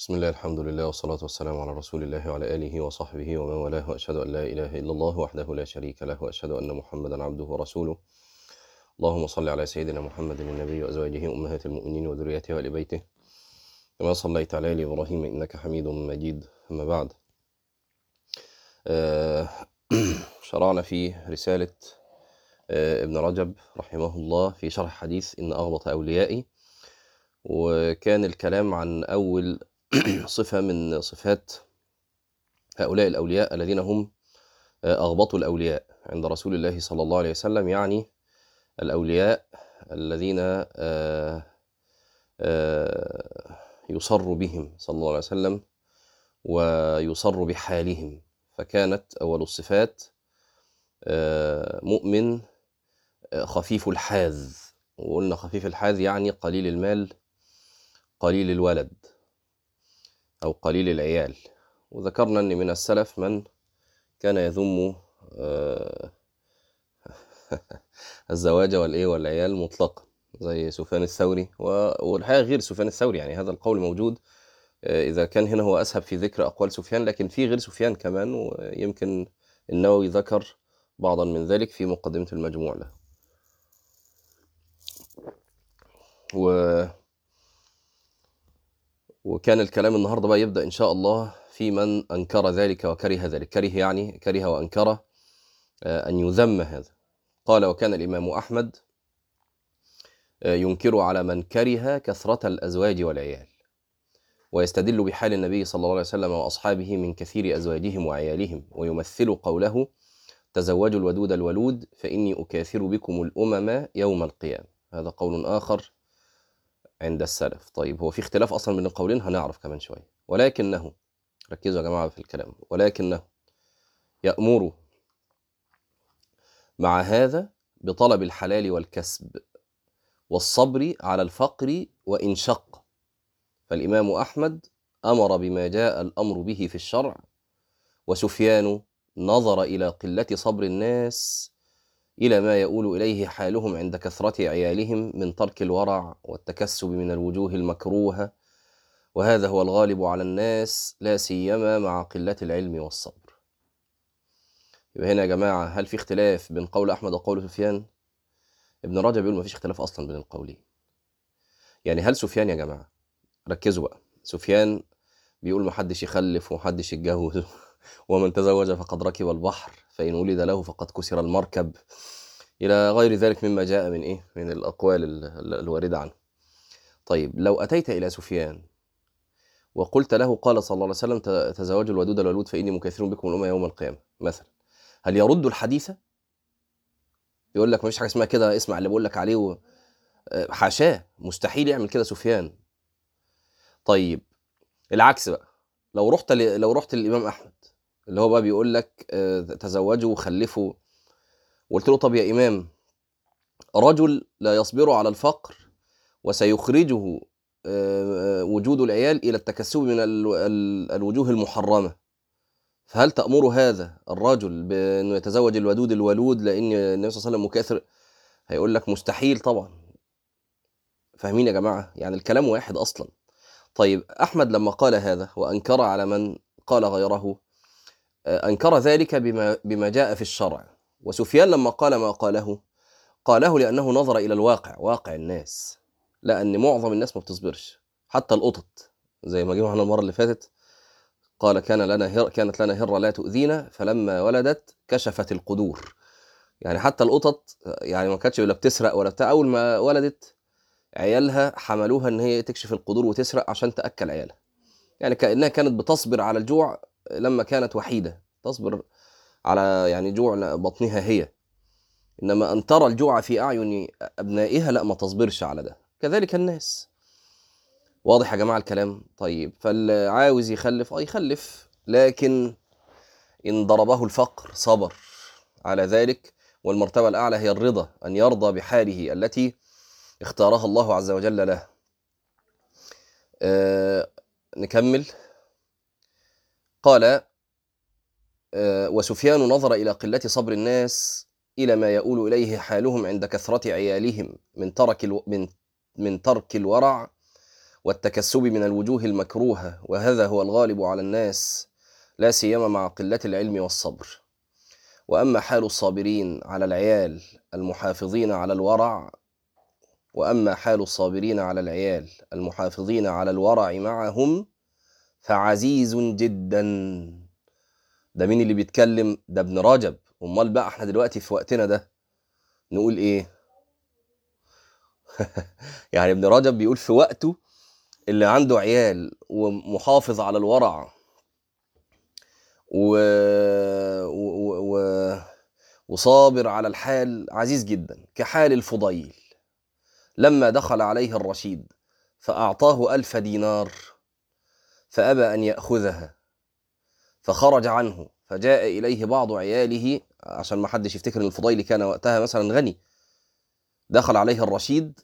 بسم الله الحمد لله والصلاة والسلام على رسول الله وعلى آله وصحبه ومن والاه وأشهد أن لا إله إلا الله وحده لا شريك له وأشهد أن محمدا عبده ورسوله. اللهم صل على سيدنا محمد النبي وأزواجه أمهات المؤمنين وذريته وآل بيته. كما صليت على آل إبراهيم إنك حميد مجيد. أما بعد آه، شرعنا في رسالة آه، ابن رجب رحمه الله في شرح حديث إن أغلط أوليائي. وكان الكلام عن أول صفة من صفات هؤلاء الأولياء الذين هم أغبطوا الأولياء عند رسول الله صلى الله عليه وسلم يعني الأولياء الذين آه، آه، يصر بهم صلى الله عليه وسلم ويصر بحالهم. فكانت أول الصفات آه، مؤمن خفيف الحاذ. وقلنا خفيف الحاذ يعني قليل المال قليل الولد. أو قليل العيال. وذكرنا أن من السلف من كان يذم آه، الزواج والإيه والعيال مطلقا زي سفيان الثوري. والحقيقة غير سفيان الثوري يعني هذا القول موجود آه، إذا كان هنا هو أسهب في ذكر أقوال سفيان لكن في غير سفيان كمان ويمكن النووي ذكر بعضا من ذلك في مقدمة المجموع له. و وكان الكلام النهارده بقى يبدأ إن شاء الله في من أنكر ذلك وكره ذلك. كره يعني كره وأنكر آه، أن يذم هذا. قال وكان الإمام أحمد آه، ينكر على من كره كثرة الأزواج والعيال ويستدل بحال النبي صلى الله عليه وسلم وأصحابه من كثير أزواجهم وعيالهم ويمثل قوله تزوجوا الودود الولود فإني أكاثر بكم الأمم يوم القيامة. هذا قول آخر عند السلف. طيب هو في اختلاف أصلا بين القولين هنعرف كمان شوية. ولكنه ركزوا يا جماعة في الكلام ولكنه يأمر مع هذا بطلب الحلال والكسب والصبر على الفقر وإن شق. فالإمام أحمد أمر بما جاء الأمر به في الشرع وسفيان نظر إلى قلة صبر الناس إلى ما يؤول إليه حالهم عند كثرة عيالهم من ترك الورع والتكسب من الوجوه المكروهة وهذا هو الغالب على الناس لا سيما مع قلة العلم والصبر. يبقى هنا يا جماعة هل في اختلاف بين قول أحمد وقول سفيان؟ ابن رجب بيقول مفيش اختلاف أصلا بين القولين. يعني هل سفيان يا جماعة ركزوا بقى سفيان بيقول محدش يخلف ومحدش يتجوز ومن تزوج فقد ركب البحر. فإن ولد له فقد كسر المركب إلى غير ذلك مما جاء من إيه؟ من الأقوال ال- ال- الواردة عنه. طيب لو أتيت إلى سفيان وقلت له قال صلى الله عليه وسلم ت- تزوجوا الودود الولود فإني مكثر بكم الأمة يوم القيامة مثلا هل يرد الحديث؟ يقول لك مفيش حاجة اسمها كده اسمع اللي بقول لك عليه. آه، حاشاه مستحيل يعمل كده سفيان. طيب العكس بقى لو رحت. لو رحت للإمام أحمد اللي هو بقى بيقول لك آه، تزوجوا وخلفوا. وقلت له طب يا إمام رجل لا يصبر على الفقر وسيخرجه آه، آه، وجود العيال إلى التكسب من ال- ال- الوجوه المحرمة. فهل تأمر هذا الرجل بأنه يتزوج الودود الولود لأن النبي صلى الله عليه وسلم مكاثر؟ هيقول لك مستحيل طبعا. فاهمين يا جماعة؟ يعني الكلام واحد أصلا. طيب أحمد لما قال هذا وأنكر على من قال غيره أنكر ذلك بما, بما جاء في الشرع. وسفيان لما قال ما قاله قاله لأنه نظر إلى الواقع واقع الناس. لأن معظم الناس ما بتصبرش. حتى القطط زي ما معانا المرة اللي فاتت قال كان لنا هر كانت لنا هرة لا تؤذينا فلما ولدت كشفت القدور. يعني حتى القطط يعني ما كانتش ولا بتسرق ولا بتاع. أول ما ولدت عيالها حملوها إن هي تكشف القدور وتسرق عشان تأكل عيالها. يعني كأنها كانت بتصبر على الجوع لما كانت وحيدة تصبر على يعني جوع بطنها هي. إنما أن ترى الجوع في أعين أبنائها لا ما تصبرش على ده. كذلك الناس. واضح يا جماعة الكلام؟ طيب فاللي عاوز يخلف آه يخلف. لكن إن ضربه الفقر صبر على ذلك والمرتبة الأعلى هي الرضا أن يرضى بحاله التي اختارها الله عز وجل له. آه نكمل. قال آه، وسفيان نظر إلى قلة صبر الناس إلى ما يؤول إليه حالهم عند كثرة عيالهم من ترك. من من ترك الورع والتكسب من الوجوه المكروهة وهذا هو الغالب على الناس لا سيما مع قلة العلم والصبر وأما حال الصابرين على العيال المحافظين على الورع وأما حال الصابرين على العيال المحافظين على الورع معهم فعزيز جدا. ده مين اللي بيتكلم؟ ده ابن رجب. أمال بقى إحنا دلوقتي في وقتنا ده نقول إيه؟ يعني ابن رجب بيقول في وقته اللي عنده عيال ومحافظ على الورع و... و... و... وصابر على الحال عزيز جدا كحال الفضيل. لما دخل عليه الرشيد فأعطاه ألف دينار فأبى أن يأخذها فخرج عنه فجاء إليه بعض عياله عشان ما حدش يفتكر إن الفضيل كان وقتها مثلا غني. دخل عليه الرشيد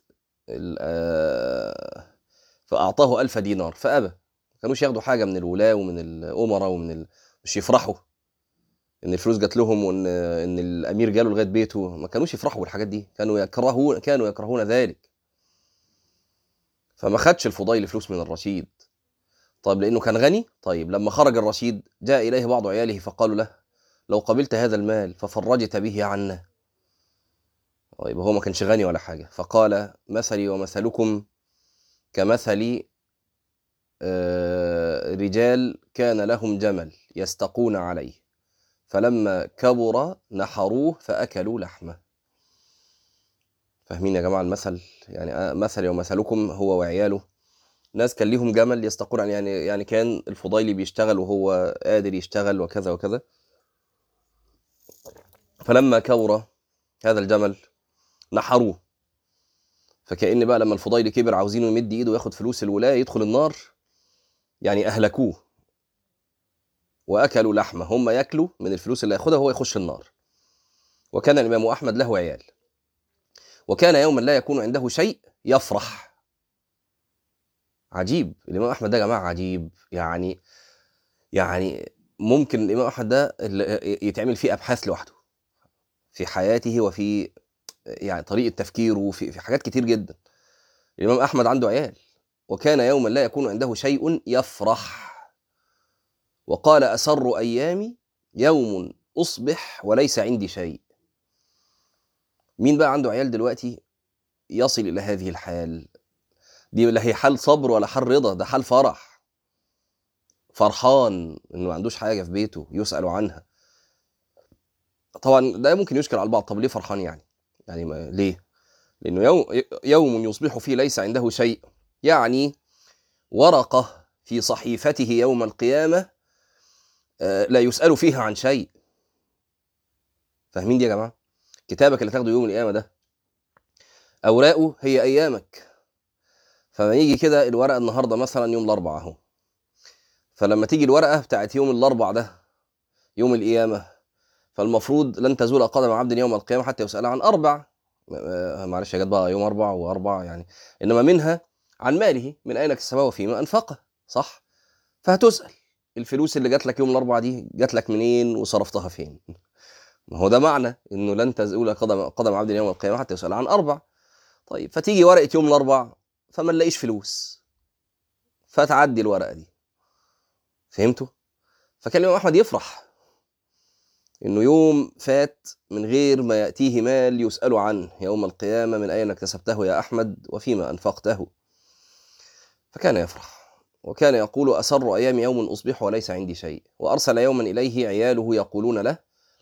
فأعطاه ألف دينار فأبى. كانوش ياخدوا حاجة من الولاة ومن الأمراء ومن ال... مش يفرحوا إن الفلوس جات لهم وإن إن الأمير جاله لغاية بيته. ما كانوش يفرحوا بالحاجات دي كانوا يكرهون كانوا يكرهون ذلك. فما خدش الفضيل فلوس من الرشيد. طيب لأنه كان غني. طيب لما خرج الرشيد جاء إليه بعض عياله فقالوا له لو قبلت هذا المال ففرجت به عنا. طيب هو ما كانش غني ولا حاجة. فقال مثلي ومثلكم كمثل رجال كان لهم جمل يستقون عليه. فلما كبر نحروه فأكلوا لحمه. فاهمين يا جماعة المثل؟ يعني مثل ومثلكم هو وعياله. ناس كان ليهم جمل يستقون يعني يعني كان الفضيلي بيشتغل وهو قادر يشتغل وكذا وكذا. فلما كبر هذا الجمل نحروه. فكأن بقى لما الفضيلي كبر عاوزينه يمد إيده وياخد فلوس الولاية يدخل النار يعني أهلكوه. وأكلوا لحمة هم ياكلوا من الفلوس اللي ياخدها وهو يخش النار. وكان الإمام أحمد له عيال. وكان يوما لا يكون عنده شيء يفرح. عجيب. الإمام أحمد ده يا جماعة عجيب. يعني يعني ممكن الإمام أحمد ده يتعمل فيه أبحاث لوحده. في حياته وفي يعني طريقة تفكيره وفي في حاجات كتير جدا. الإمام أحمد عنده عيال. وكان يوما لا يكون عنده شيء يفرح. وقال أسر أيامي يوم أصبح وليس عندي شيء. مين بقى عنده عيال دلوقتي؟ يصل إلى هذه الحال. دي لا هي حال صبر ولا حال رضا ده حال فرح. فرحان إنه ما عندوش حاجة في بيته يسأل عنها. طبعا ده ممكن يشكل على البعض. طب ليه فرحان يعني؟ يعني ما ليه؟ لأنه يوم يوم يصبح فيه ليس عنده شيء. يعني ورقة في صحيفته يوم القيامة لا يسأل فيها عن شيء. فاهمين دي يا جماعة؟ كتابك اللي تاخده يوم القيامة ده. أوراقه هي أيامك. فما يجي كده الورقة النهارده مثلا يوم الأربعاء أهو. فلما تيجي الورقة بتاعت يوم الاربع ده يوم القيامة فالمفروض لن تزول قدم عبد يوم القيامة حتى يسأل عن أربع معلش يا جت بقى يوم أربع واربع يعني. إنما منها عن ماله من أين اكتسبه؟ وفيما أنفقه صح؟ فهتسأل. الفلوس اللي جات لك يوم الاربع دي جات لك منين وصرفتها فين؟ ما هو ده معنى إنه لن تزول قدم قدم عبد يوم القيامة حتى يسأل عن أربع. طيب فتيجي ورقة يوم الاربع فما نلاقيش فلوس. فتعدي الورقة دي. فهمتوا؟ فكان الامام أحمد يفرح إنه يوم فات من غير ما يأتيه مال يسأل عنه. يوم القيامة من أين اكتسبته يا أحمد وفيما أنفقته؟ فكان يفرح وكان يقول أسر أيام يوم أصبح وليس عندي شيء. وأرسل يوما إليه عياله يقولون له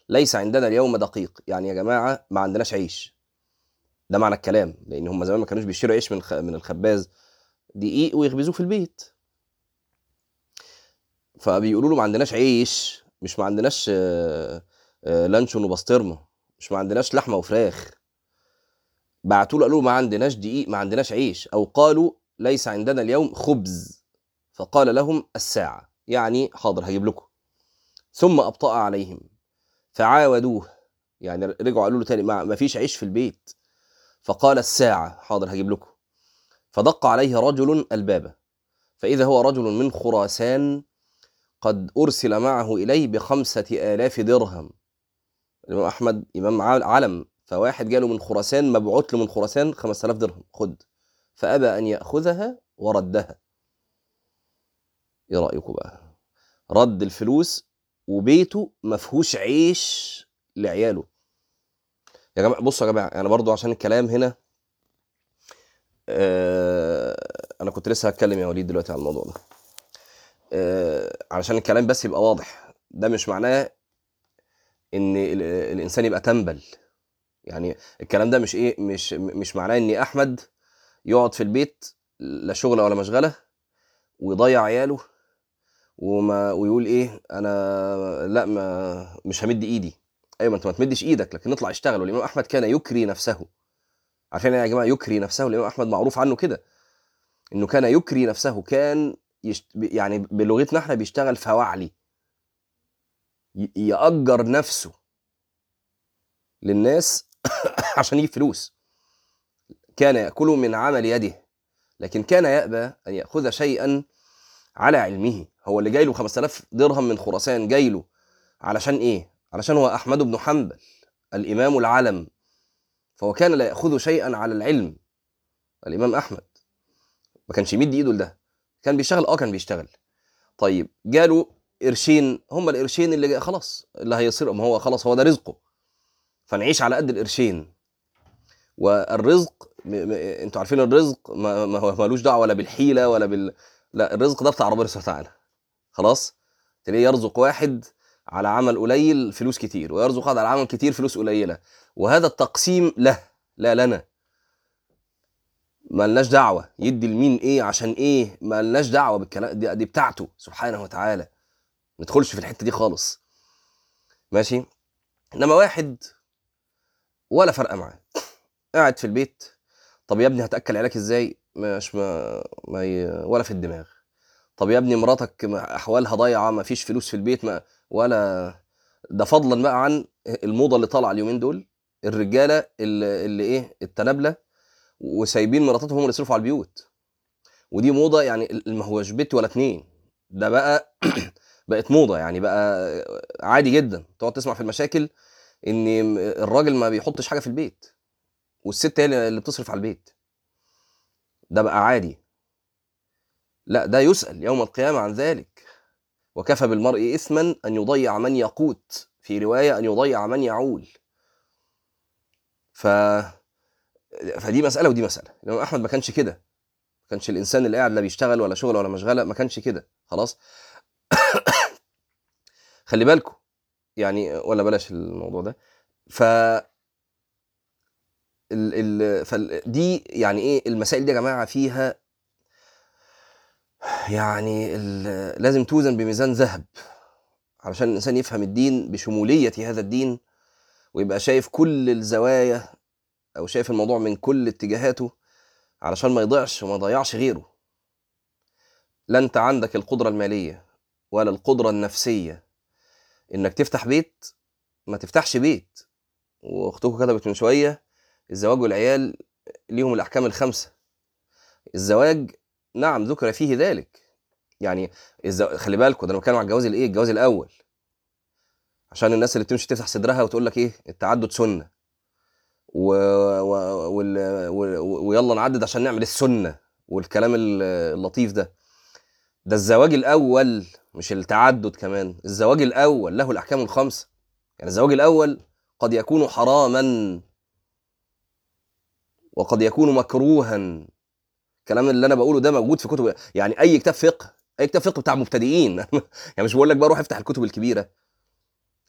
ليس عندنا اليوم دقيق. يعني يا جماعة ما عندناش عيش. ده معنى الكلام لأن هم زمان ما كانوش بيشتروا عيش من من الخباز. دقيق ويخبزوه في البيت. فبيقولوا له ما عندناش عيش مش ما عندناش لانشون وبسطرمة مش ما عندناش لحمة وفراخ. بعتوا له قالوا ما عندناش دقيق ما عندناش عيش. أو قالوا ليس عندنا اليوم خبز. فقال لهم الساعة يعني حاضر هجيب لكم. ثم أبطأ عليهم. فعاودوه. يعني رجعوا قالوا له تاني ما فيش عيش في البيت. فقال الساعة حاضر هجيب لكم. فدق عليه رجل الباب. فإذا هو رجل من خراسان قد أرسل معه إليه بخمسة آلاف درهم. الإمام أحمد إمام علم. فواحد جاله من خراسان مبعوث له من خراسان خمسة آلاف درهم. خد. فأبى أن يأخذها وردها. إيه رأيكم بقى؟ رد الفلوس وبيته ما فيهوش عيش لعياله. يا جماعة بصوا يا جماعة أنا برضو عشان الكلام هنا آه أنا كنت لسه هتكلم يا وليد دلوقتي على الموضوع ده. آه علشان الكلام بس يبقى واضح ده مش معناه إن ال- الإنسان يبقى تنبل. يعني الكلام ده مش إيه مش مش معناه إن أحمد يقعد في البيت لا شغله ولا مشغلة ويضيع عياله وما ويقول إيه أنا لا ما مش همد إيدي. أيوه ما أنت ما تمدش إيدك لكن اطلع اشتغل. والإمام أحمد كان يكري نفسه. عشان يا جماعة يكري نفسه؟ الامام أحمد معروف عنه كده إنه كان يكري نفسه كان يشت... يعني بلغتنا إحنا بيشتغل فواعلي يأجر نفسه للناس عشان يجيب فلوس. كان يأكل من عمل يده لكن كان يأبى أن يأخذ شيئا على علمه. هو اللي جاي له 5000 درهم من خراسان جاي له علشان إيه؟ علشان هو أحمد بن حنبل الإمام العلم. فهو كان لا يأخذ شيئا على العلم الإمام أحمد. ما كانش يمد إيده لده. كان بيشتغل آه كان بيشتغل. طيب جاله قرشين هم القرشين اللي خلاص اللي هيصير ما هو خلاص هو ده رزقه. فنعيش على قد القرشين. والرزق م... م... أنتوا عارفين الرزق ما, ما هو ملوش دعوة ولا بالحيلة ولا بال لا الرزق ده بتاع ربنا سبحانه وتعالى. خلاص؟ تلاقيه يرزق واحد على عمل قليل فلوس كتير ويرزق على عمل كتير فلوس قليلة. وهذا التقسيم له لا لنا. ملناش دعوة يدي لمين إيه عشان إيه ملناش دعوة بالكلام دي, دي بتاعته سبحانه وتعالى. ما ندخلش في الحتة دي خالص. ماشي؟ إنما واحد ولا فرق معاه. قاعد في البيت طب يا ابني هتأكل عيالك إزاي؟ مش ما, ما ي... ولا في الدماغ. طب يا ابني مراتك أحوالها ضايعة ما فيش فلوس في البيت ما ولا ده فضلا بقى عن الموضة اللي طالعة اليومين دول الرجالة اللي, اللي إيه التنابلة وسايبين مراتاتهم هم اللي يصرفوا على البيوت. ودي موضة يعني ما هوش بيت ولا اتنين. ده بقى بقت موضة يعني بقى عادي جدا. تقعد تسمع في المشاكل إن الراجل ما بيحطش حاجة في البيت والست هي اللي بتصرف على البيت. ده بقى عادي. لا ده يسأل يوم القيامة عن ذلك. وكفى بالمرء إثما أن يضيع من يقوت في رواية أن يضيع من يعول. ف فدي مسألة ودي مسألة. الإمام أحمد ما كانش كده. ما كانش الإنسان اللي قاعد لا بيشتغل ولا شغل ولا مشغلة ما كانش كده. خلاص؟ خلي بالكم. يعني ولا بلاش الموضوع ده. ف ال ال فال دي يعني إيه؟ المسائل دي يا جماعة فيها يعني لازم توزن بميزان ذهب علشان الإنسان يفهم الدين بشمولية هذا الدين ويبقى شايف كل الزوايا أو شايف الموضوع من كل اتجاهاته علشان ما يضيعش وما يضيعش غيره. لا انت عندك القدرة المالية ولا القدرة النفسية إنك تفتح بيت ما تفتحش بيت. وأختكم كتبت من شوية الزواج والعيال ليهم الأحكام الخمسة. الزواج نعم ذكر فيه ذلك. يعني. خلي بالكم ده أنا بتكلم على الجواز الإيه؟ الجواز الأول. عشان الناس اللي بتمشي تفتح صدرها وتقول لك إيه؟ التعدد سنة. و... و... وال... و... ويلا نعدد عشان نعمل السنة والكلام ال- اللطيف ده. ده الزواج الأول مش التعدد كمان. الزواج الأول له الأحكام الخمسة. يعني الزواج الأول قد يكون حراما وقد يكون مكروها. الكلام اللي أنا بقوله ده موجود في كتب يعني أي كتاب فقه أي كتاب فقه بتاع مبتدئين. يعني مش بقول لك بقى روح افتح الكتب الكبيرة.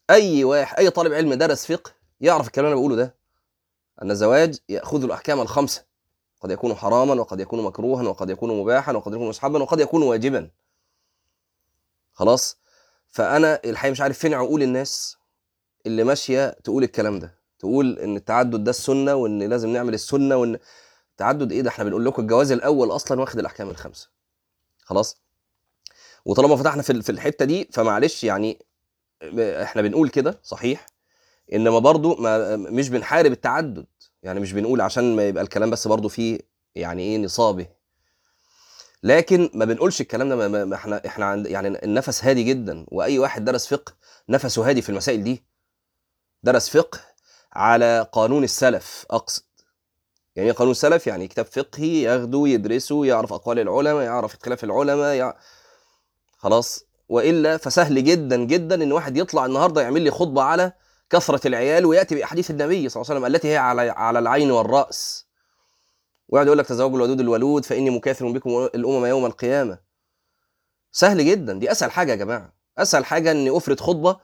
أي واحد أي طالب علم درس فقه يعرف الكلام اللي أنا بقوله ده. أن الزواج يأخذ الأحكام الخمسة. قد يكون حراما وقد يكون مكروها وقد يكون مباحا وقد يكون مستحبا وقد يكون واجبا. خلاص؟ فأنا الحقيقة مش عارف فين عقول الناس اللي ماشية تقول الكلام ده. تقول إن التعدد ده السنة وإن لازم نعمل السنة وإن تعدد إيه ده؟ إحنا بنقول لكم الجواز الأول أصلا واخد الأحكام الخمسة. خلاص؟ وطالما فتحنا في الحتة دي فمعلش يعني إحنا بنقول كده صحيح؟ إنما برضو ما مش بنحارب التعدد. يعني مش بنقول عشان ما يبقى الكلام بس برضو فيه يعني إيه نصابه. لكن ما بنقولش الكلام ده ما- إحنا إحنا عند يعني النفس هادي جدا. وأي واحد درس فقه نفسه هادي في المسائل دي. درس فقه على قانون السلف اقصد يعني قانون سلف يعني كتاب فقهي ياخده يدرسه يعرف أقوال العلماء يعرف خلاف العلماء يع... خلاص. وإلا فسهل جدا جدا إن واحد يطلع النهارده يعمل لي خطبة على كثرة العيال ويأتي بأحاديث النبي صلى الله عليه وسلم التي هي على على العين والرأس. ويقعد يقول لك تزوجوا الودود الولود فإني مكاثر بكم الأمم يوم القيامة. سهل جدا. دي أسهل حاجة يا حاجة إني أفرض خطبة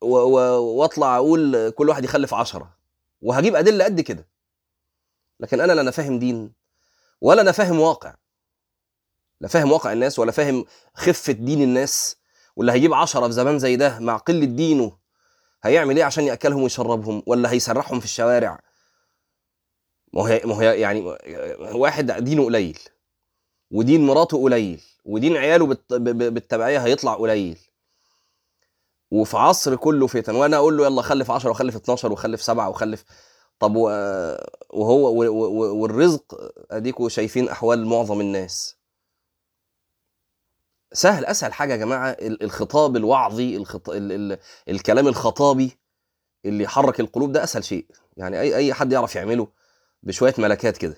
و- و- وأطلع أقول كل واحد يخلف عشرة. وهجيب أدلة قد كده. لكن أنا لا أنا فاهم دين ولا أنا فاهم واقع. لا فاهم واقع الناس ولا فاهم خفة دين الناس واللي هيجيب عشرة في زمان زي ده مع قلة دينه هيعمل إيه عشان يأكلهم ويشربهم؟ ولا هيسرحهم في الشوارع؟ ما هو ما هو يعني واحد دينه قليل ودين مراته قليل ودين عياله بالتبعية هيطلع قليل. وفي عصر كله فتن وأنا أقول له يلا خلف 10 وخلف 12 وخلف 7 وخلف طب وهو والرزق اديكوا شايفين احوال معظم الناس. سهل اسهل حاجة يا جماعة ال- الخطاب الوعظي الخط... ال... ال... الكلام الخطابي اللي يحرك القلوب ده اسهل شيء. يعني اي أي حد يعرف يعمله بشوية ملكات كده.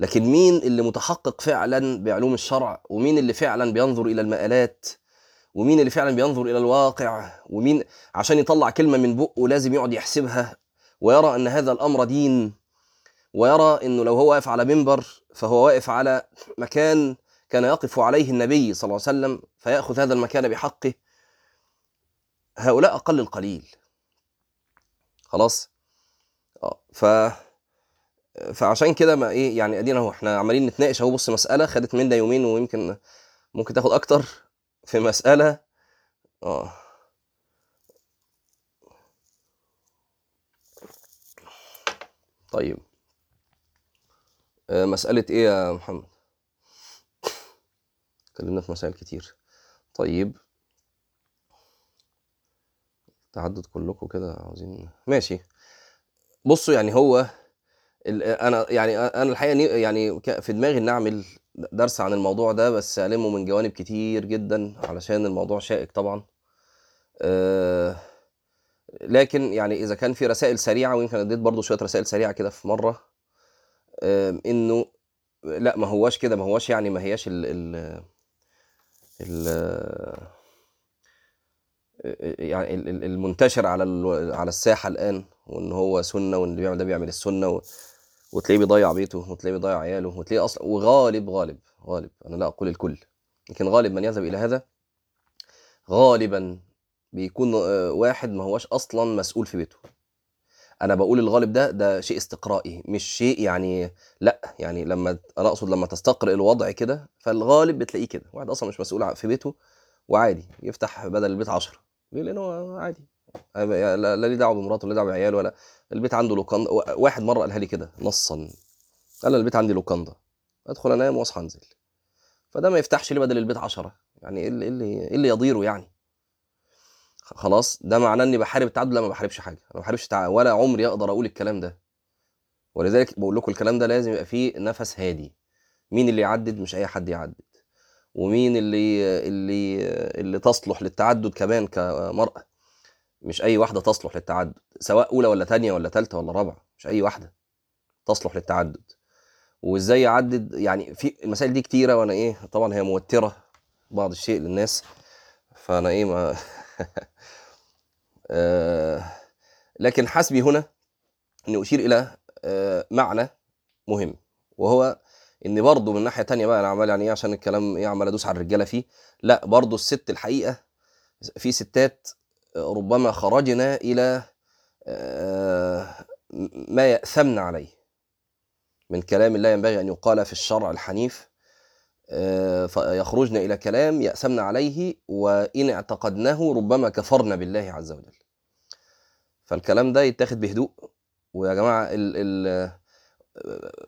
لكن مين اللي متحقق فعلا بعلوم الشرع؟ ومين اللي فعلا بينظر إلى المآلات؟ ومين اللي فعلا بينظر إلى الواقع؟ ومين عشان يطلع كلمة من بقه لازم يقعد يحسبها؟ ويرى أن هذا الأمر دين ويرى إنه لو هو واقف على منبر فهو واقف على مكان كان يقف عليه النبي صلى الله عليه وسلم فيأخذ هذا المكان بحقه. هؤلاء أقل القليل. خلاص؟ آه ف فعشان كده ما إيه يعني أدينا أهو إحنا عمالين نتناقش أهو. بص مسألة خدت منا يومين ويمكن ممكن تاخد أكتر في مسألة. آه. طيب. آه، مسألة إيه يا محمد؟ اتكلمنا في مسائل كتير. طيب. تعدد كلكم كده عاوزين. ماشي. بصوا يعني هو أنا يعني أنا الحقيقة ني- يعني في دماغي ان أعمل درس عن الموضوع ده بس ألمه من جوانب كتير جدا علشان الموضوع شائك طبعا. آه، لكن يعني إذا كان في رسائل سريعة ويمكن أديت برضو شوية رسائل سريعة كده في مرة إنه لأ ما هواش كده ما هواش يعني ما هياش ال ال ال يعني ال- ال- المنتشر على على الساحة الآن وإن هو سنة وإن اللي بيعمل ده بيعمل السنة وتلاقيه بيضيع بيته وتلاقيه بيضيع عياله وتلاقيه أصلا وغالب غالب غالب. أنا لأ أقول الكل. لكن غالب من يذهب إلى هذا غالبا بيكون آه، واحد ما هوش أصلا مسؤول في بيته. أنا بقول الغالب ده ده شيء استقرائي مش شيء يعني لأ يعني لما أنا أقصد لما تستقرئ الوضع كده فالغالب بتلاقيه كده. واحد أصلا مش مسؤول في بيته وعادي يفتح بدل البيت 10 ليه لأنه عادي. لا لا ليه دعوة بمراته ولا دعوة بعياله ولا البيت عنده لوكاندا واحد مرة قالها لي كده نصا. قال البيت عندي لوكاندا. أدخل أنام وأصحى أنزل. فده ما يفتحش لي بدل البيت 10 يعني إيه اللي إيه اللي, إيه اللي يضيره يعني؟ خلاص ده معناه إني بحارب التعدد؟ لا ما بحاربش حاجة ما بحاربش. ولا عمري أقدر أقول الكلام ده. ولذلك بقول لكم الكلام ده لازم يبقى فيه نفس هادي. مين اللي يعدد؟ مش أي حد يعدد. ومين اللي اللي اللي تصلح للتعدد كمان كمرأة؟ مش أي واحدة تصلح للتعدد سواء أولى ولا تانية ولا تالتة ولا رابعة مش أي واحدة تصلح للتعدد. وإزاي يعدد؟ يعني في المسائل دي كتيرة وأنا إيه طبعا هي موترة بعض الشيء للناس فأنا إيه ما لكن حسبي هنا إني أشير إلى آه، معنى مهم وهو ان برضه من ناحية تانية بقى أنا عمال يعني إيه؟ عشان الكلام إيه؟ عمال أدوس على الرجالة فيه. لا برضه الست الحقيقة في ستات ربما خرجنا إلى آه، ما يأثمن عليه. من كلام لا ينبغي أن يقال في الشرع الحنيف آه، فيخرجن إلى كلام يأثمن عليه وإن اعتقدناه ربما كفرنا بالله عز وجل. فالكلام ده يتاخد بهدوء. ويا جماعة ال ال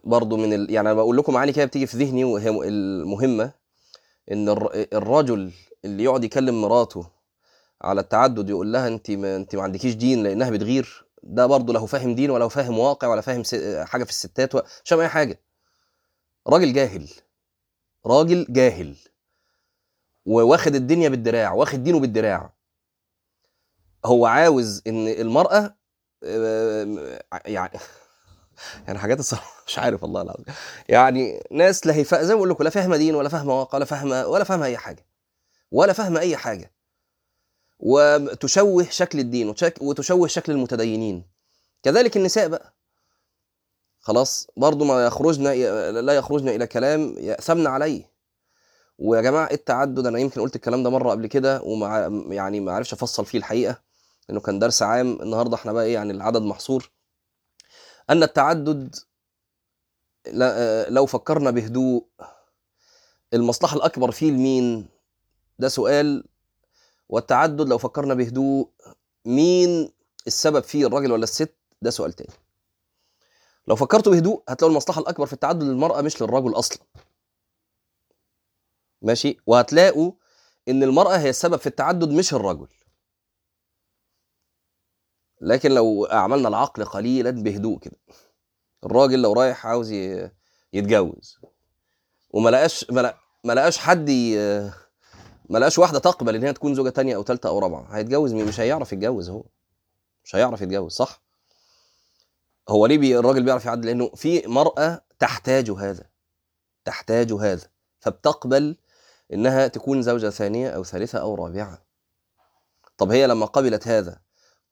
برضه من ال يعني أنا بقول لكم معاني كده بتيجي في ذهني وهي إن الر- الرجل اللي يقعد يكلم مراته على التعدد يقول لها أنت ما أنت ما عندكيش دين لأنها بتغير. ده برضه لا هو فاهم دين ولا هو فاهم واقع ولا فاهم حاجة في الستات مش فاهم أي حاجة. راجل جاهل. راجل جاهل وواخد الدنيا بالدراع واخد دينه بالدراع. هو عاوز إن المرأة آه، يعني يعني حاجات الصراحة مش عارف والله العظيم. يعني ناس لا هي فا- زي ما بقول لكم لا فاهمة دين ولا فاهمة واقع ولا فاهمة ولا فاهمة أي حاجة. ولا فاهمة أي حاجة. وتشوه شكل الدين وتشوه شكل المتدينين. كذلك النساء بقى. خلاص برضو ما يخرجن لا يخرجن إلى كلام يأثمن عليه. ويا جماعة التعدد؟ أنا يمكن قلت الكلام ده مرة قبل كده ومع يعني ما عرفش أفصل فيه الحقيقة لأنه كان درس عام. النهارده إحنا بقى إيه يعني العدد محصور. أن التعدد لو فكرنا بهدوء المصلحة الأكبر فيه لمين؟ ده سؤال. والتعدد لو فكرنا بهدوء مين السبب فيه الراجل ولا الست؟ ده سؤال تاني. لو فكرتوا بهدوء هتلاقوا المصلحة الأكبر في التعدد للمرأة مش للرجل أصلا. ماشي؟ وهتلاقوا إن المرأة هي السبب في التعدد مش الرجل. لكن لو اعملنا العقل قليلا بهدوء كده. الراجل لو رايح عاوز يتجوز. وما لقاش ما لق- ما لقاش حد ما لقاش واحدة تقبل إن هي تكون زوجة تانية أو ثالثه أو رابعة. هيتجوز مين؟ مش هيعرف يتجوز هو. مش هيعرف يتجوز صح؟ هو ليه بي الراجل بيعرف يعدل؟ لأنه في مرأة تحتاج هذا تحتاج هذا فبتقبل إنها تكون زوجة ثانية أو ثالثة أو رابعة. طب هي لما قبلت هذا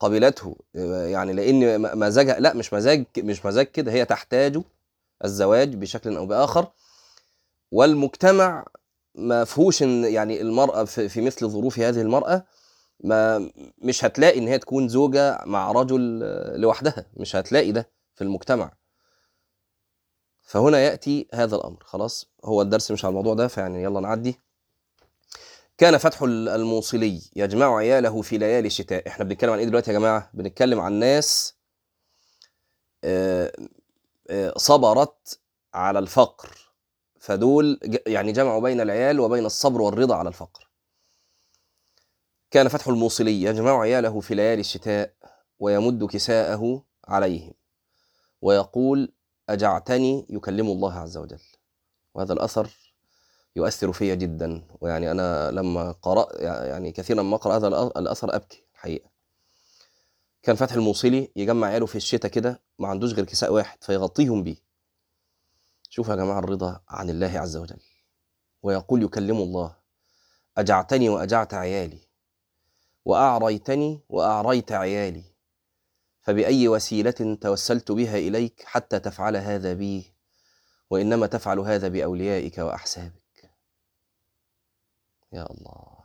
قبلته يعني لأن مزاجها لا مش مزاج مش مزاج كده هي تحتاج الزواج بشكل أو بآخر. والمجتمع ما فيهوش يعني المرأة في مثل ظروف هذه المرأة ما مش هتلاقي إن هي تكون زوجة مع رجل لوحدها مش هتلاقي ده في المجتمع. فهنا يأتي هذا الأمر خلاص؟ هو الدرس مش على الموضوع ده فيعني يلا نعدي. كان فتح ال- الموصلي يجمع عياله في ليالي الشتاء إحنا بنتكلم عن إيه دلوقتي يا جماعة؟ بنتكلم عن ناس آه، آه، صبرت على الفقر. فدول يعني جمعوا بين العيال وبين الصبر والرضا على الفقر. كان فتح الموصلي يجمع عياله في ليالي الشتاء ويمد كساءه عليهم ويقول أجعتني يكلم الله عز وجل. وهذا الأثر يؤثر في جدا. ويعني أنا لما قرأ يعني كثيرا ما أقرأ هذا الأ- الأثر أبكي الحقيقة. كان فتح الموصلي يجمع عياله في الشتاء كده ما عندوش غير كساء واحد فيغطيهم بيه. شوفوا يا جماعة الرضا عن الله عز وجل. ويقول يكلم الله أجعتني وأجعت عيالي. وأعريتني وأعريت عيالي فبأي وسيلة توسلت بها إليك حتى تفعل هذا بي وإنما تفعل هذا بأوليائك وأحسابك. يا الله.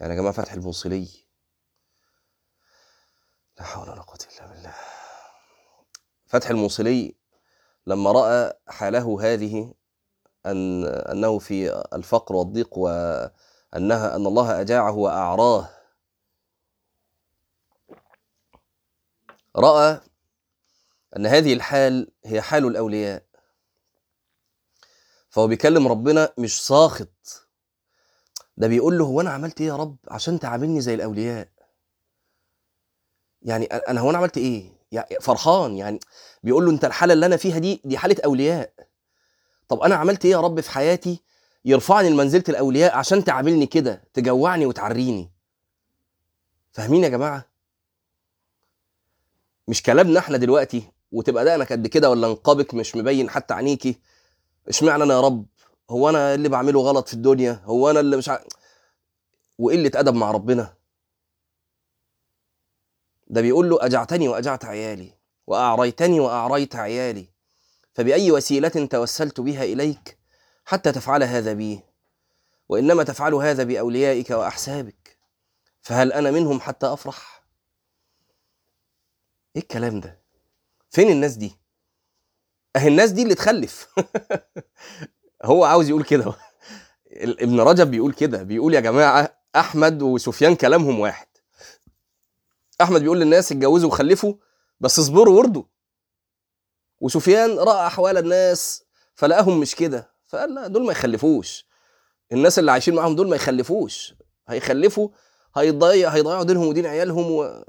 يعني يا جماعة فتح الموصلي لا حول ولا قوة إلا بالله. فتح الموصلي لما رأى حاله هذه أن أنه في الفقر والضيق وأنها أن الله أجاعه وأعراه. رأى أن هذه الحال هي حال الأولياء. فهو بيكلم ربنا مش ساخط. ده بيقول له هو أنا عملت إيه يا رب عشان تعاملني زي الأولياء؟ يعني أنا هو أنا عملت إيه؟ يعني فرحان يعني. بيقول له أنت الحالة اللي أنا فيها دي دي حالة أولياء. طب أنا عملت إيه يا رب في حياتي يرفعني لمنزلة الأولياء عشان تعاملني كده تجوعني وتعريني. فاهمين يا جماعة؟ مش كلامنا إحنا دلوقتي وتبقى دقنك قد كده ولا نقابك مش مبين حتى عينيكي؟ اشمعنى أنا يا رب؟ هو أنا اللي بعمله غلط في الدنيا؟ هو أنا اللي مش ع... وقلة أدب مع ربنا. ده بيقول له أجعتني وأجعت عيالي وأعريتني وأعريت عيالي فبأي وسيلة توسلت بها إليك؟ حتى تفعل هذا بي وإنما تفعل هذا بأوليائك وأحسابك. فهل أنا منهم حتى أفرح؟ إيه الكلام ده؟ فين الناس دي؟ أهي الناس دي اللي تخلف. هو عاوز يقول كده. ابن رجب بيقول كده. بيقول يا جماعة أحمد وسفيان كلامهم واحد. أحمد بيقول للناس اتجوزوا وخلفوا بس اصبروا وارضوا. وسفيان رأى أحوال الناس فلقاهم مش كده. فقال لا دول ما يخلفوش. الناس اللي عايشين معاهم دول ما يخلفوش. هيخلفوا هيضيع هيضيعوا دينهم ودين عيالهم و...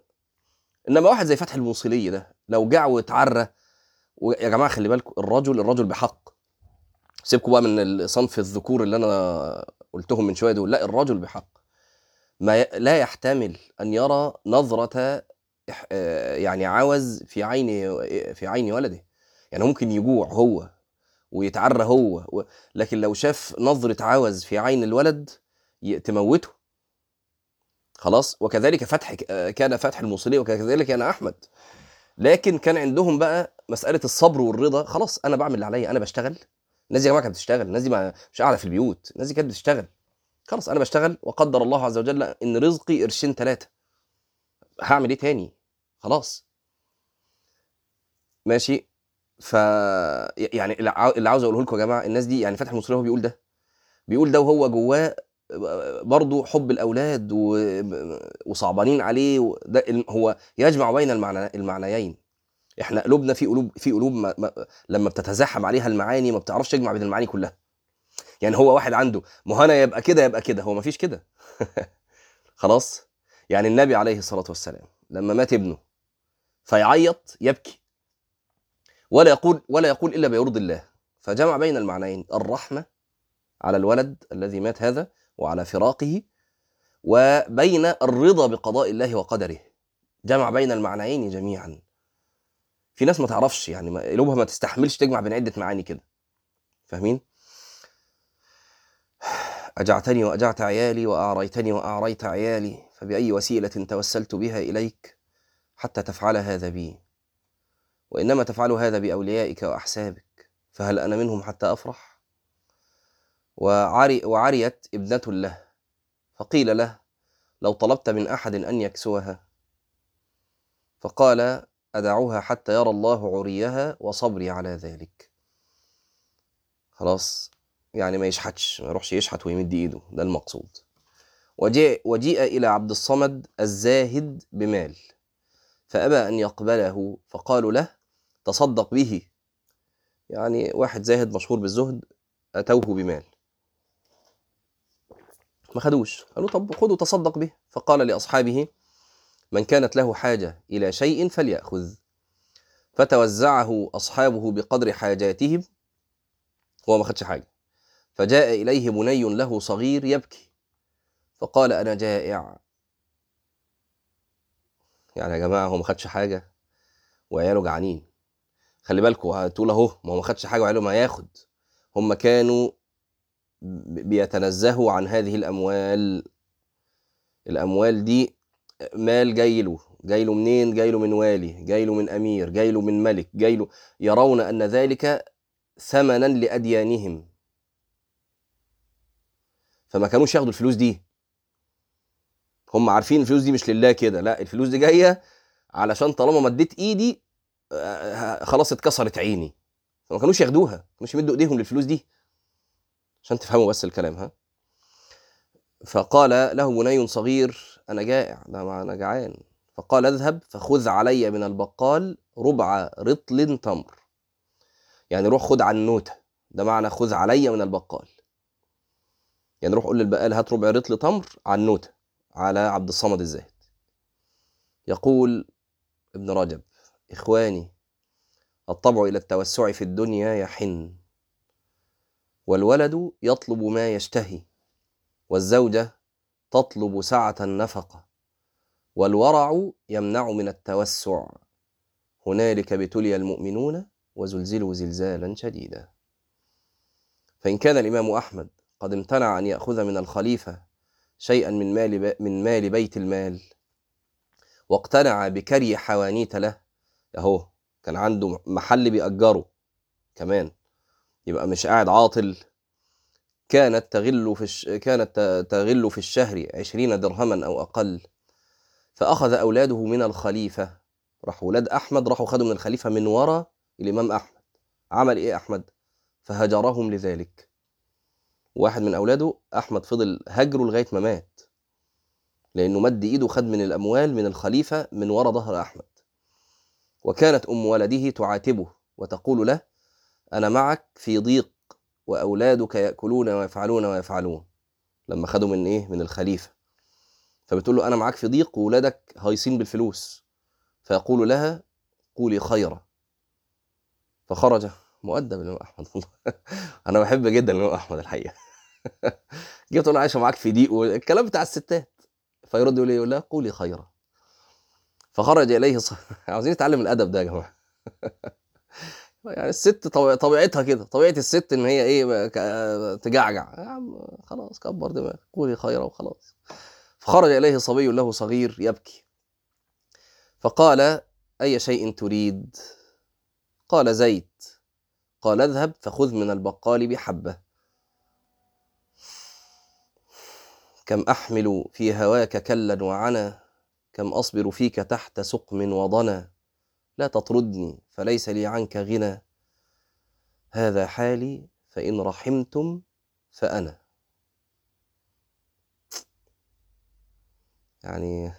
إنما واحد زي فتح الموصلي ده لو جاع واتعرى ويا جماعة خلي بالكم الرجل الرجل بحق. سيبكم بقى من صنف الذكور اللي أنا قلتهم من شوية دول. لا الرجل بحق. ما ي... لا يحتمل أن يرى نظرة آه، يعني عوز في عين في عين ولده. يعني ممكن يجوع هو. ويتعرى هو و... لكن لو شاف نظرة عوز في عين الولد تموته. خلاص؟ وكذلك فتح آه، كان فتح الموصلية وكذلك كان أحمد. لكن كان عندهم بقى مسألة الصبر والرضا. خلاص أنا بعمل اللي عليا أنا بشتغل. الناس دي يا جماعة كانت بتشتغل. الناس دي مش قاعدة في البيوت. الناس دي كانت بتشتغل. خلاص أنا بشتغل وقدر الله عز وجل إن رزقي قرشين ثلاثة هعمل إيه تاني؟ خلاص. ماشي؟ ف يعني اللي عاو- اللي عاوز أقوله لكم يا جماعة الناس دي يعني فتح المصري هو بيقول ده. بيقول ده وهو جواه برضه حب الأولاد و... وصعبانين عليه و... ده هو يجمع بين المعنى المعنيين. إحنا قلوبنا في قلوب في قلوب ما... ما... لما بتتزاحم عليها المعاني ما بتعرفش تجمع بين المعاني كلها. يعني هو واحد عنده مهنا يبقى كده يبقى كده. هو ما فيش كده. خلاص؟ يعني النبي عليه الصلاة والسلام لما مات ابنه فيعيط يبكي. ولا يقول ولا يقول إلا بيرضي الله. فجمع بين المعنيين الرحمة على الولد الذي مات هذا وعلى فراقه وبين الرضا بقضاء الله وقدره. جمع بين المعنيين جميعا. في ناس ما تعرفش يعني ما- قلوبها ما تستحملش تجمع بين عدة معاني كده. فاهمين؟ أجعتني وأجعت عيالي وأعريتني وأعريت عيالي فبأي وسيلة توسلت بها إليك حتى تفعل هذا بي. وإنما تفعل هذا بأوليائك وأحسابك فهل أنا منهم حتى أفرح؟ وعري وعريت ابنة له فقيل له لو طلبت من أحد أن يكسوها فقال أدعوها حتى يرى الله عريها وصبري على ذلك خلاص يعني ما يشحتش ما يروحش يشحت ويمد إيده ده المقصود. وجيء, وجيء إلى عبد الصمد الزاهد بمال فأبى أن يقبله فقالوا له تصدق به. يعني واحد زاهد مشهور بالزهد أتوه بمال. ما خدوش. قالوا طب خذوا تصدق به. فقال لأصحابه من كانت له حاجة إلى شيء فليأخذ. فتوزعه أصحابه بقدر حاجاتهم هو ما خدش حاجة. فجاء إليه بني له صغير يبكي. فقال أنا جائع. يعني يا جماعة هو ما خدش حاجة؟ وعياله جعانين. خلي بالكم هتقول أهو ما هو ما خدش حاجة وعياله ما ياخد. هم كانوا بيتنزهوا عن هذه الأموال. الأموال دي مال جاي له جاي له منين؟ جاي له من والي جاي له من أمير جاي له من ملك جاي له يرون أن ذلك ثمنا لأديانهم. فما كانوش ياخدوا الفلوس دي. هم عارفين الفلوس دي مش لله كده لا الفلوس دي جاية علشان طالما مديت ايدي خلاص اتكسرت عيني. فما كانوش ياخدوها ما كانوش يمدوا ايديهم للفلوس دي. عشان تفهموا بس الكلام ها؟ فقال له بني صغير أنا جائع ده أنا جعان. فقال اذهب فخذ علي من البقال ربع رطل تمر. يعني روح خد عنوته ده معنى خذ علي من البقال. يعني روح قول للبقال هات ربع رطل تمر عنوته على عبد الصمد الزاهد. يقول ابن رجب إخواني الطبع إلى التوسع في الدنيا يحن والولد يطلب ما يشتهي والزوجة تطلب سعة النفقة والورع يمنع من التوسع هنالك ابتلي المؤمنون وزلزلوا زلزالا شديدا فإن كان الإمام أحمد قد امتنع أن يأخذ من الخليفة شيئا من مال. من مال بيت المال واقتنع بكري حوانيت له أهو كان عنده محل بيأجره كمان يبقى مش قاعد عاطل. كانت تغل في الش... كانت تغل في الشهر عشرين درهما أو أقل. فأخذ أولاده من الخليفة راح ولاد أحمد راحوا خدوا من الخليفة من وراء الإمام أحمد. عمل إيه أحمد؟ فهجرهم لذلك. واحد من أولاده أحمد فضل هجره لغاية ما مات لأنه مد إيده خد من الأموال من الخليفة من وراء ظهر أحمد. وكانت أم ولده تعاتبه وتقول له أنا معك في ضيق وأولادك يأكلون ويفعلون ويفعلون. لما خدوا من إيه؟ من الخليفة. فبتقول له أنا معاك في ضيق وولادك هايصين بالفلوس. فيقول لها قولي خيرا. فخرج مؤدب الإمام أحمد. أنا بحب جدا الإمام أحمد الحقيقة. جيت تقول له عايشة معاك في ضيق والكلام بتاع الستات. فيرد يقول إيه؟ لها قولي خيرا. فخرج إليه ص... عاوزين نتعلم الأدب ده يا جماعة. يعني الست طبيع- طبيعتها كده. طبيعة الست إن هي إيه تجعجع. يا عم خلاص كبر دماغك. قولي خيرا وخلاص. فخرج إليه صبي له صغير يبكي. فقال أي شيء تريد؟ قال زيت. قال اذهب فخذ من البقال بحبة. كم أحمل في هواك كلا وعنا؟ كم أصبر فيك تحت سقم وضنا لا تطردني فليس لي عنك غنى. هذا حالي فإن رحمتم فأنا. يعني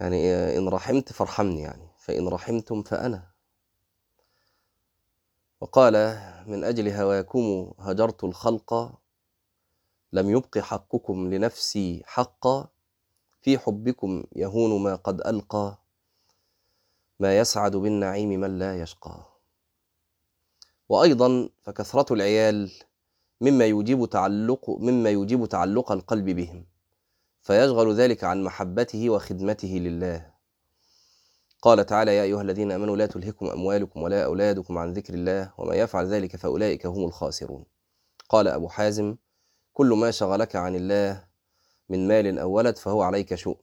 يعني إن رحمت فارحمني يعني فإن رحمتم فأنا. وقال من أجل هواكم هجرت الخلق لم يبق حقكم لنفسي حقا في حبكم يهون ما قد ألقى ما يسعد بالنعيم من لا يشقى. وأيضا فكثرة العيال مما يجيب تعلق مما يجيب تعلق القلب بهم فيشغل ذلك عن محبته وخدمته لله. قال تعالى يا أيها الذين آمنوا لا تلهكم أموالكم ولا أولادكم عن ذكر الله وما يفعل ذلك فأولئك هم الخاسرون. قال أبو حازم كل ما شغلك عن الله من مال أو ولد فهو عليك شؤم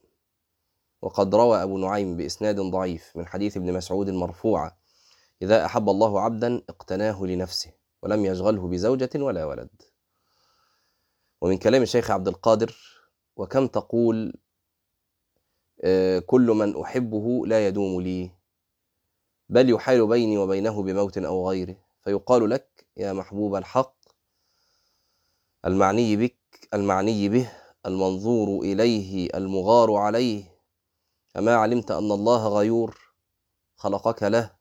وقد روى أبو نعيم بإسناد ضعيف من حديث ابن مسعود مرفوعا إذا أحب الله عبدا اقتناه لنفسه ولم يشغله بزوجة ولا ولد. ومن كلام الشيخ عبد القادر وكم تقول آه، كل من أحبه لا يدوم لي بل يحال بيني وبينه بموت أو غيره فيقال لك يا محبوب الحق المعني بك المعني به المنظور إليه المغار عليه. أما علمت أن الله غيور خلقك له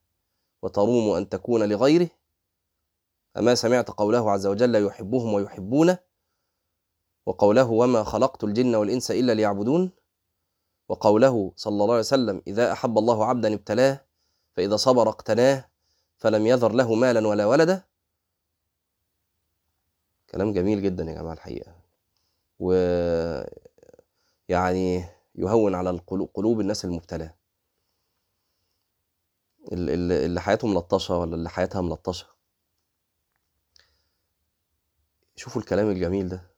وتروم أن تكون لغيره؟ أما سمعت قوله عز وجل يحبهم ويحبونه؟ وقوله وما خلقت الجن والإنس إلا ليعبدون؟ وقوله صلى الله عليه وسلم إذا أحب الله عبدا ابتلاه فإذا صبر اقتناه فلم يذر له مالا ولا ولدا؟ كلام جميل جدا يا جماعة الحقيقة. و يعني يهون على قلوب الناس المبتلاه. ال- ال- اللي حياتهم ملطشه ولا اللي حياتها ملطشة. شوفوا الكلام الجميل ده.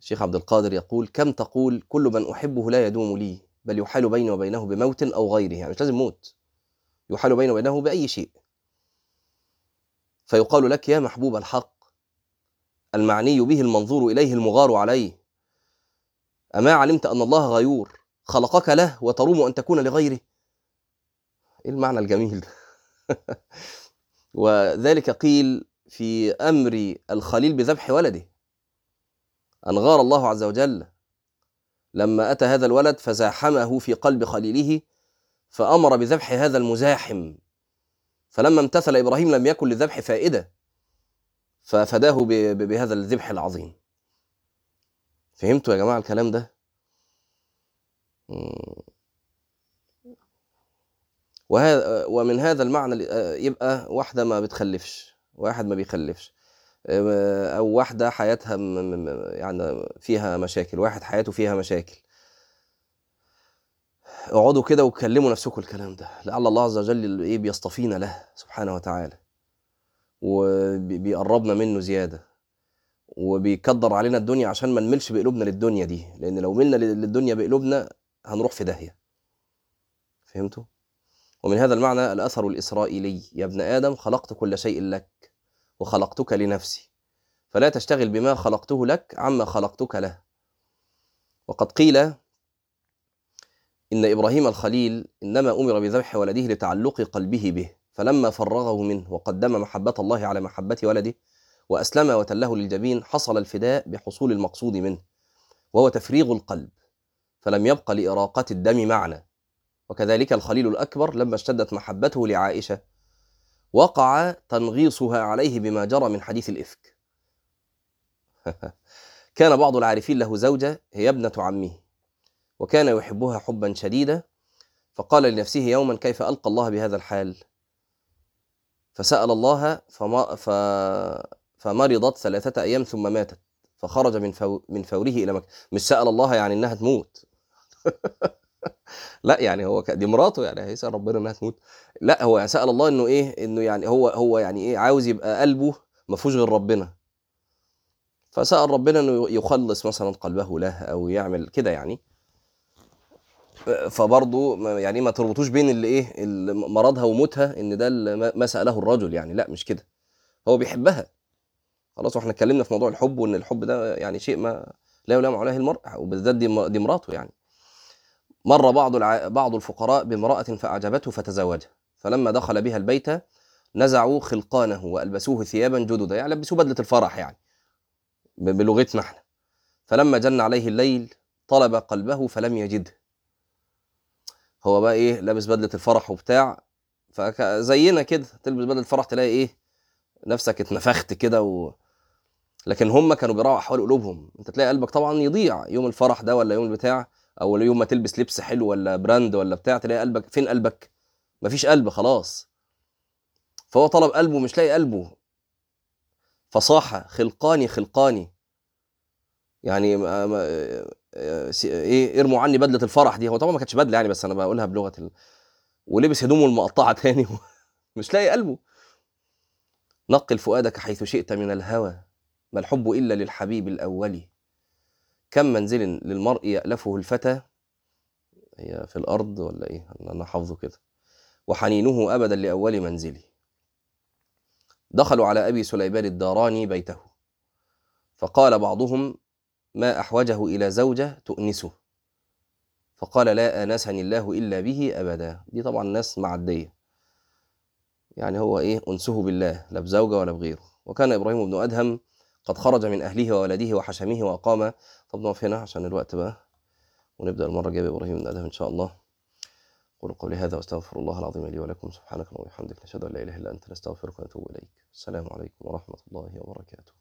الشيخ عبد القادر يقول كم تقول كل من أحبه لا يدوم لي بل يحال بيني وبينه بموت أو غيره. يعني مش لازم موت. يحال بيني وبينه بأي شيء. فيقال لك يا محبوب الحق المعني به المنظور إليه المغار عليه. أما علمت أن الله غيور خلقك له وتروم أن تكون لغيره. إيه المعنى الجميل ده؟ وذلك قيل في أمر الخليل بذبح ولده. أن غار الله عز وجل. لما أتى هذا الولد فزاحمه في قلب خليله فأمر بذبح هذا المزاحم. فلما امتثل إبراهيم لم يكن للذبح فائدة. ففداه بهذا الذبح العظيم. فهمتوا يا جماعة الكلام ده. وهذا ومن هذا المعنى آه، يبقى واحدة ما بتخلفش واحد ما بيخلفش. آه، أو واحدة حياتها يعني فيها مشاكل واحد حياته فيها مشاكل. اقعدوا كده وكلموا نفسكم الكلام ده. لعل الله عز وجل إيه بيصطفينا له سبحانه وتعالى. وبيقربنا منه زيادة. وبيكدر علينا الدنيا عشان ما نملش بقلوبنا للدنيا دي. لأن لو ملنا للدنيا بقلوبنا هنروح في داهية. فهمتوا؟ ومن هذا المعنى الأثر الإسرائيلي. يا ابن آدم خلقت كل شيء لك وخلقتك لنفسي. فلا تشتغل بما خلقته لك عما خلقتك له. وقد قيل إن إبراهيم الخليل إنما أمر بذبح ولده لتعلق قلبه به. فلما فرغه منه وقدم محبة الله على محبة ولده وأسلم وتله للجبين حصل الفداء بحصول المقصود منه وهو تفريغ القلب فلم يبق لإراقة الدم معنى. وكذلك الخليل الأكبر لما اشتدت محبته لعائشة وقع تنغيصها عليه بما جرى من حديث الإفك. كان بعض العارفين له زوجة هي ابنة عمه وكان يحبها حبا شديدا فقال لنفسه يوما كيف ألقى الله بهذا الحال؟ فسأل الله فما ف... فمرضت ثلاثة أيام ثم ماتت فخرج من فو... من فوره إلى مكة مش سأل الله يعني إنها تموت. لا يعني هو دي مراته يعني هيسال ربنا إنها تموت. لا هو يعني سأل الله إنه إيه إنه يعني هو هو يعني إيه عاوز يبقى قلبه ما فيهوش غير ربنا. فسأل ربنا إنه يخلص مثلا قلبه له أو يعمل كده يعني. فبرضه يعني ما تربطوش بين اللي إيه مرضها وموتها إن ده اللي ما- سأله الرجل يعني. لا مش كده. هو بيحبها. خلاص وإحنا اتكلمنا في موضوع الحب وإن الحب ده يعني شيء ما لا يلام عليه المرء وبالذات دي دي مراته يعني. مر بعض الع... بعض الفقراء بامرأة فأعجبته فتزوجها. فلما دخل بها البيت نزعوا خلقانه وألبسوه ثيابا جددا. يعني لبسوه بدلة الفرح يعني. بلغتنا إحنا. فلما جن عليه الليل طلب قلبه فلم يجده. هو بقى إيه لابس بدلة الفرح وبتاع. فزينا كده تلبس بدلة الفرح تلاقي إيه نفسك اتنفخت كده و... لكن هم كانوا بيراعوا احوال قلوبهم. أنت تلاقي قلبك طبعا يضيع يوم الفرح ده ولا يوم البتاع أو يوم ما تلبس لبس حلو ولا براند ولا بتاع تلاقي قلبك فين قلبك؟ مفيش قلب خلاص. فهو طلب قلبه مش لاقي قلبه. فصاح خلقاني خلقاني. يعني إيه ارموا عني بدلة الفرح دي. هو طبعا ما كانتش بدلة يعني بس أنا بقولها بلغة ال... ولبس هدومه المقطعة تاني. مش لاقي قلبه. نقل فؤادك حيث شئت من الهوى. ما الحب إلا للحبيب الأول. كم منزل للمرء يألفه الفتى؟ هي في الأرض ولا إيه؟ أنا حافظه كده. وحنينه أبدا لأول منزلي دخلوا على أبي سليمان الداراني بيته. فقال بعضهم ما أحوجه إلى زوجة تؤنسه. فقال لا آنسني الله إلا به أبدا. دي طبعا ناس معدية. يعني هو إيه؟ أنسه بالله لا بزوجة ولا بغيره. وكان إبراهيم بن أدهم قد خرج من أهله وولده وحشمه وأقام طب نقف هنا عشان الوقت بقى ونبدأ المرة الجاية بإبراهيم بن أدهم إن شاء الله. قولوا قولي هذا واستغفر الله العظيم لي ولكم. سبحانك اللهم وبحمدك نشهد أن لا إله إلا أنت نستغفرك ونتوب إليك. السلام عليكم ورحمة الله وبركاته.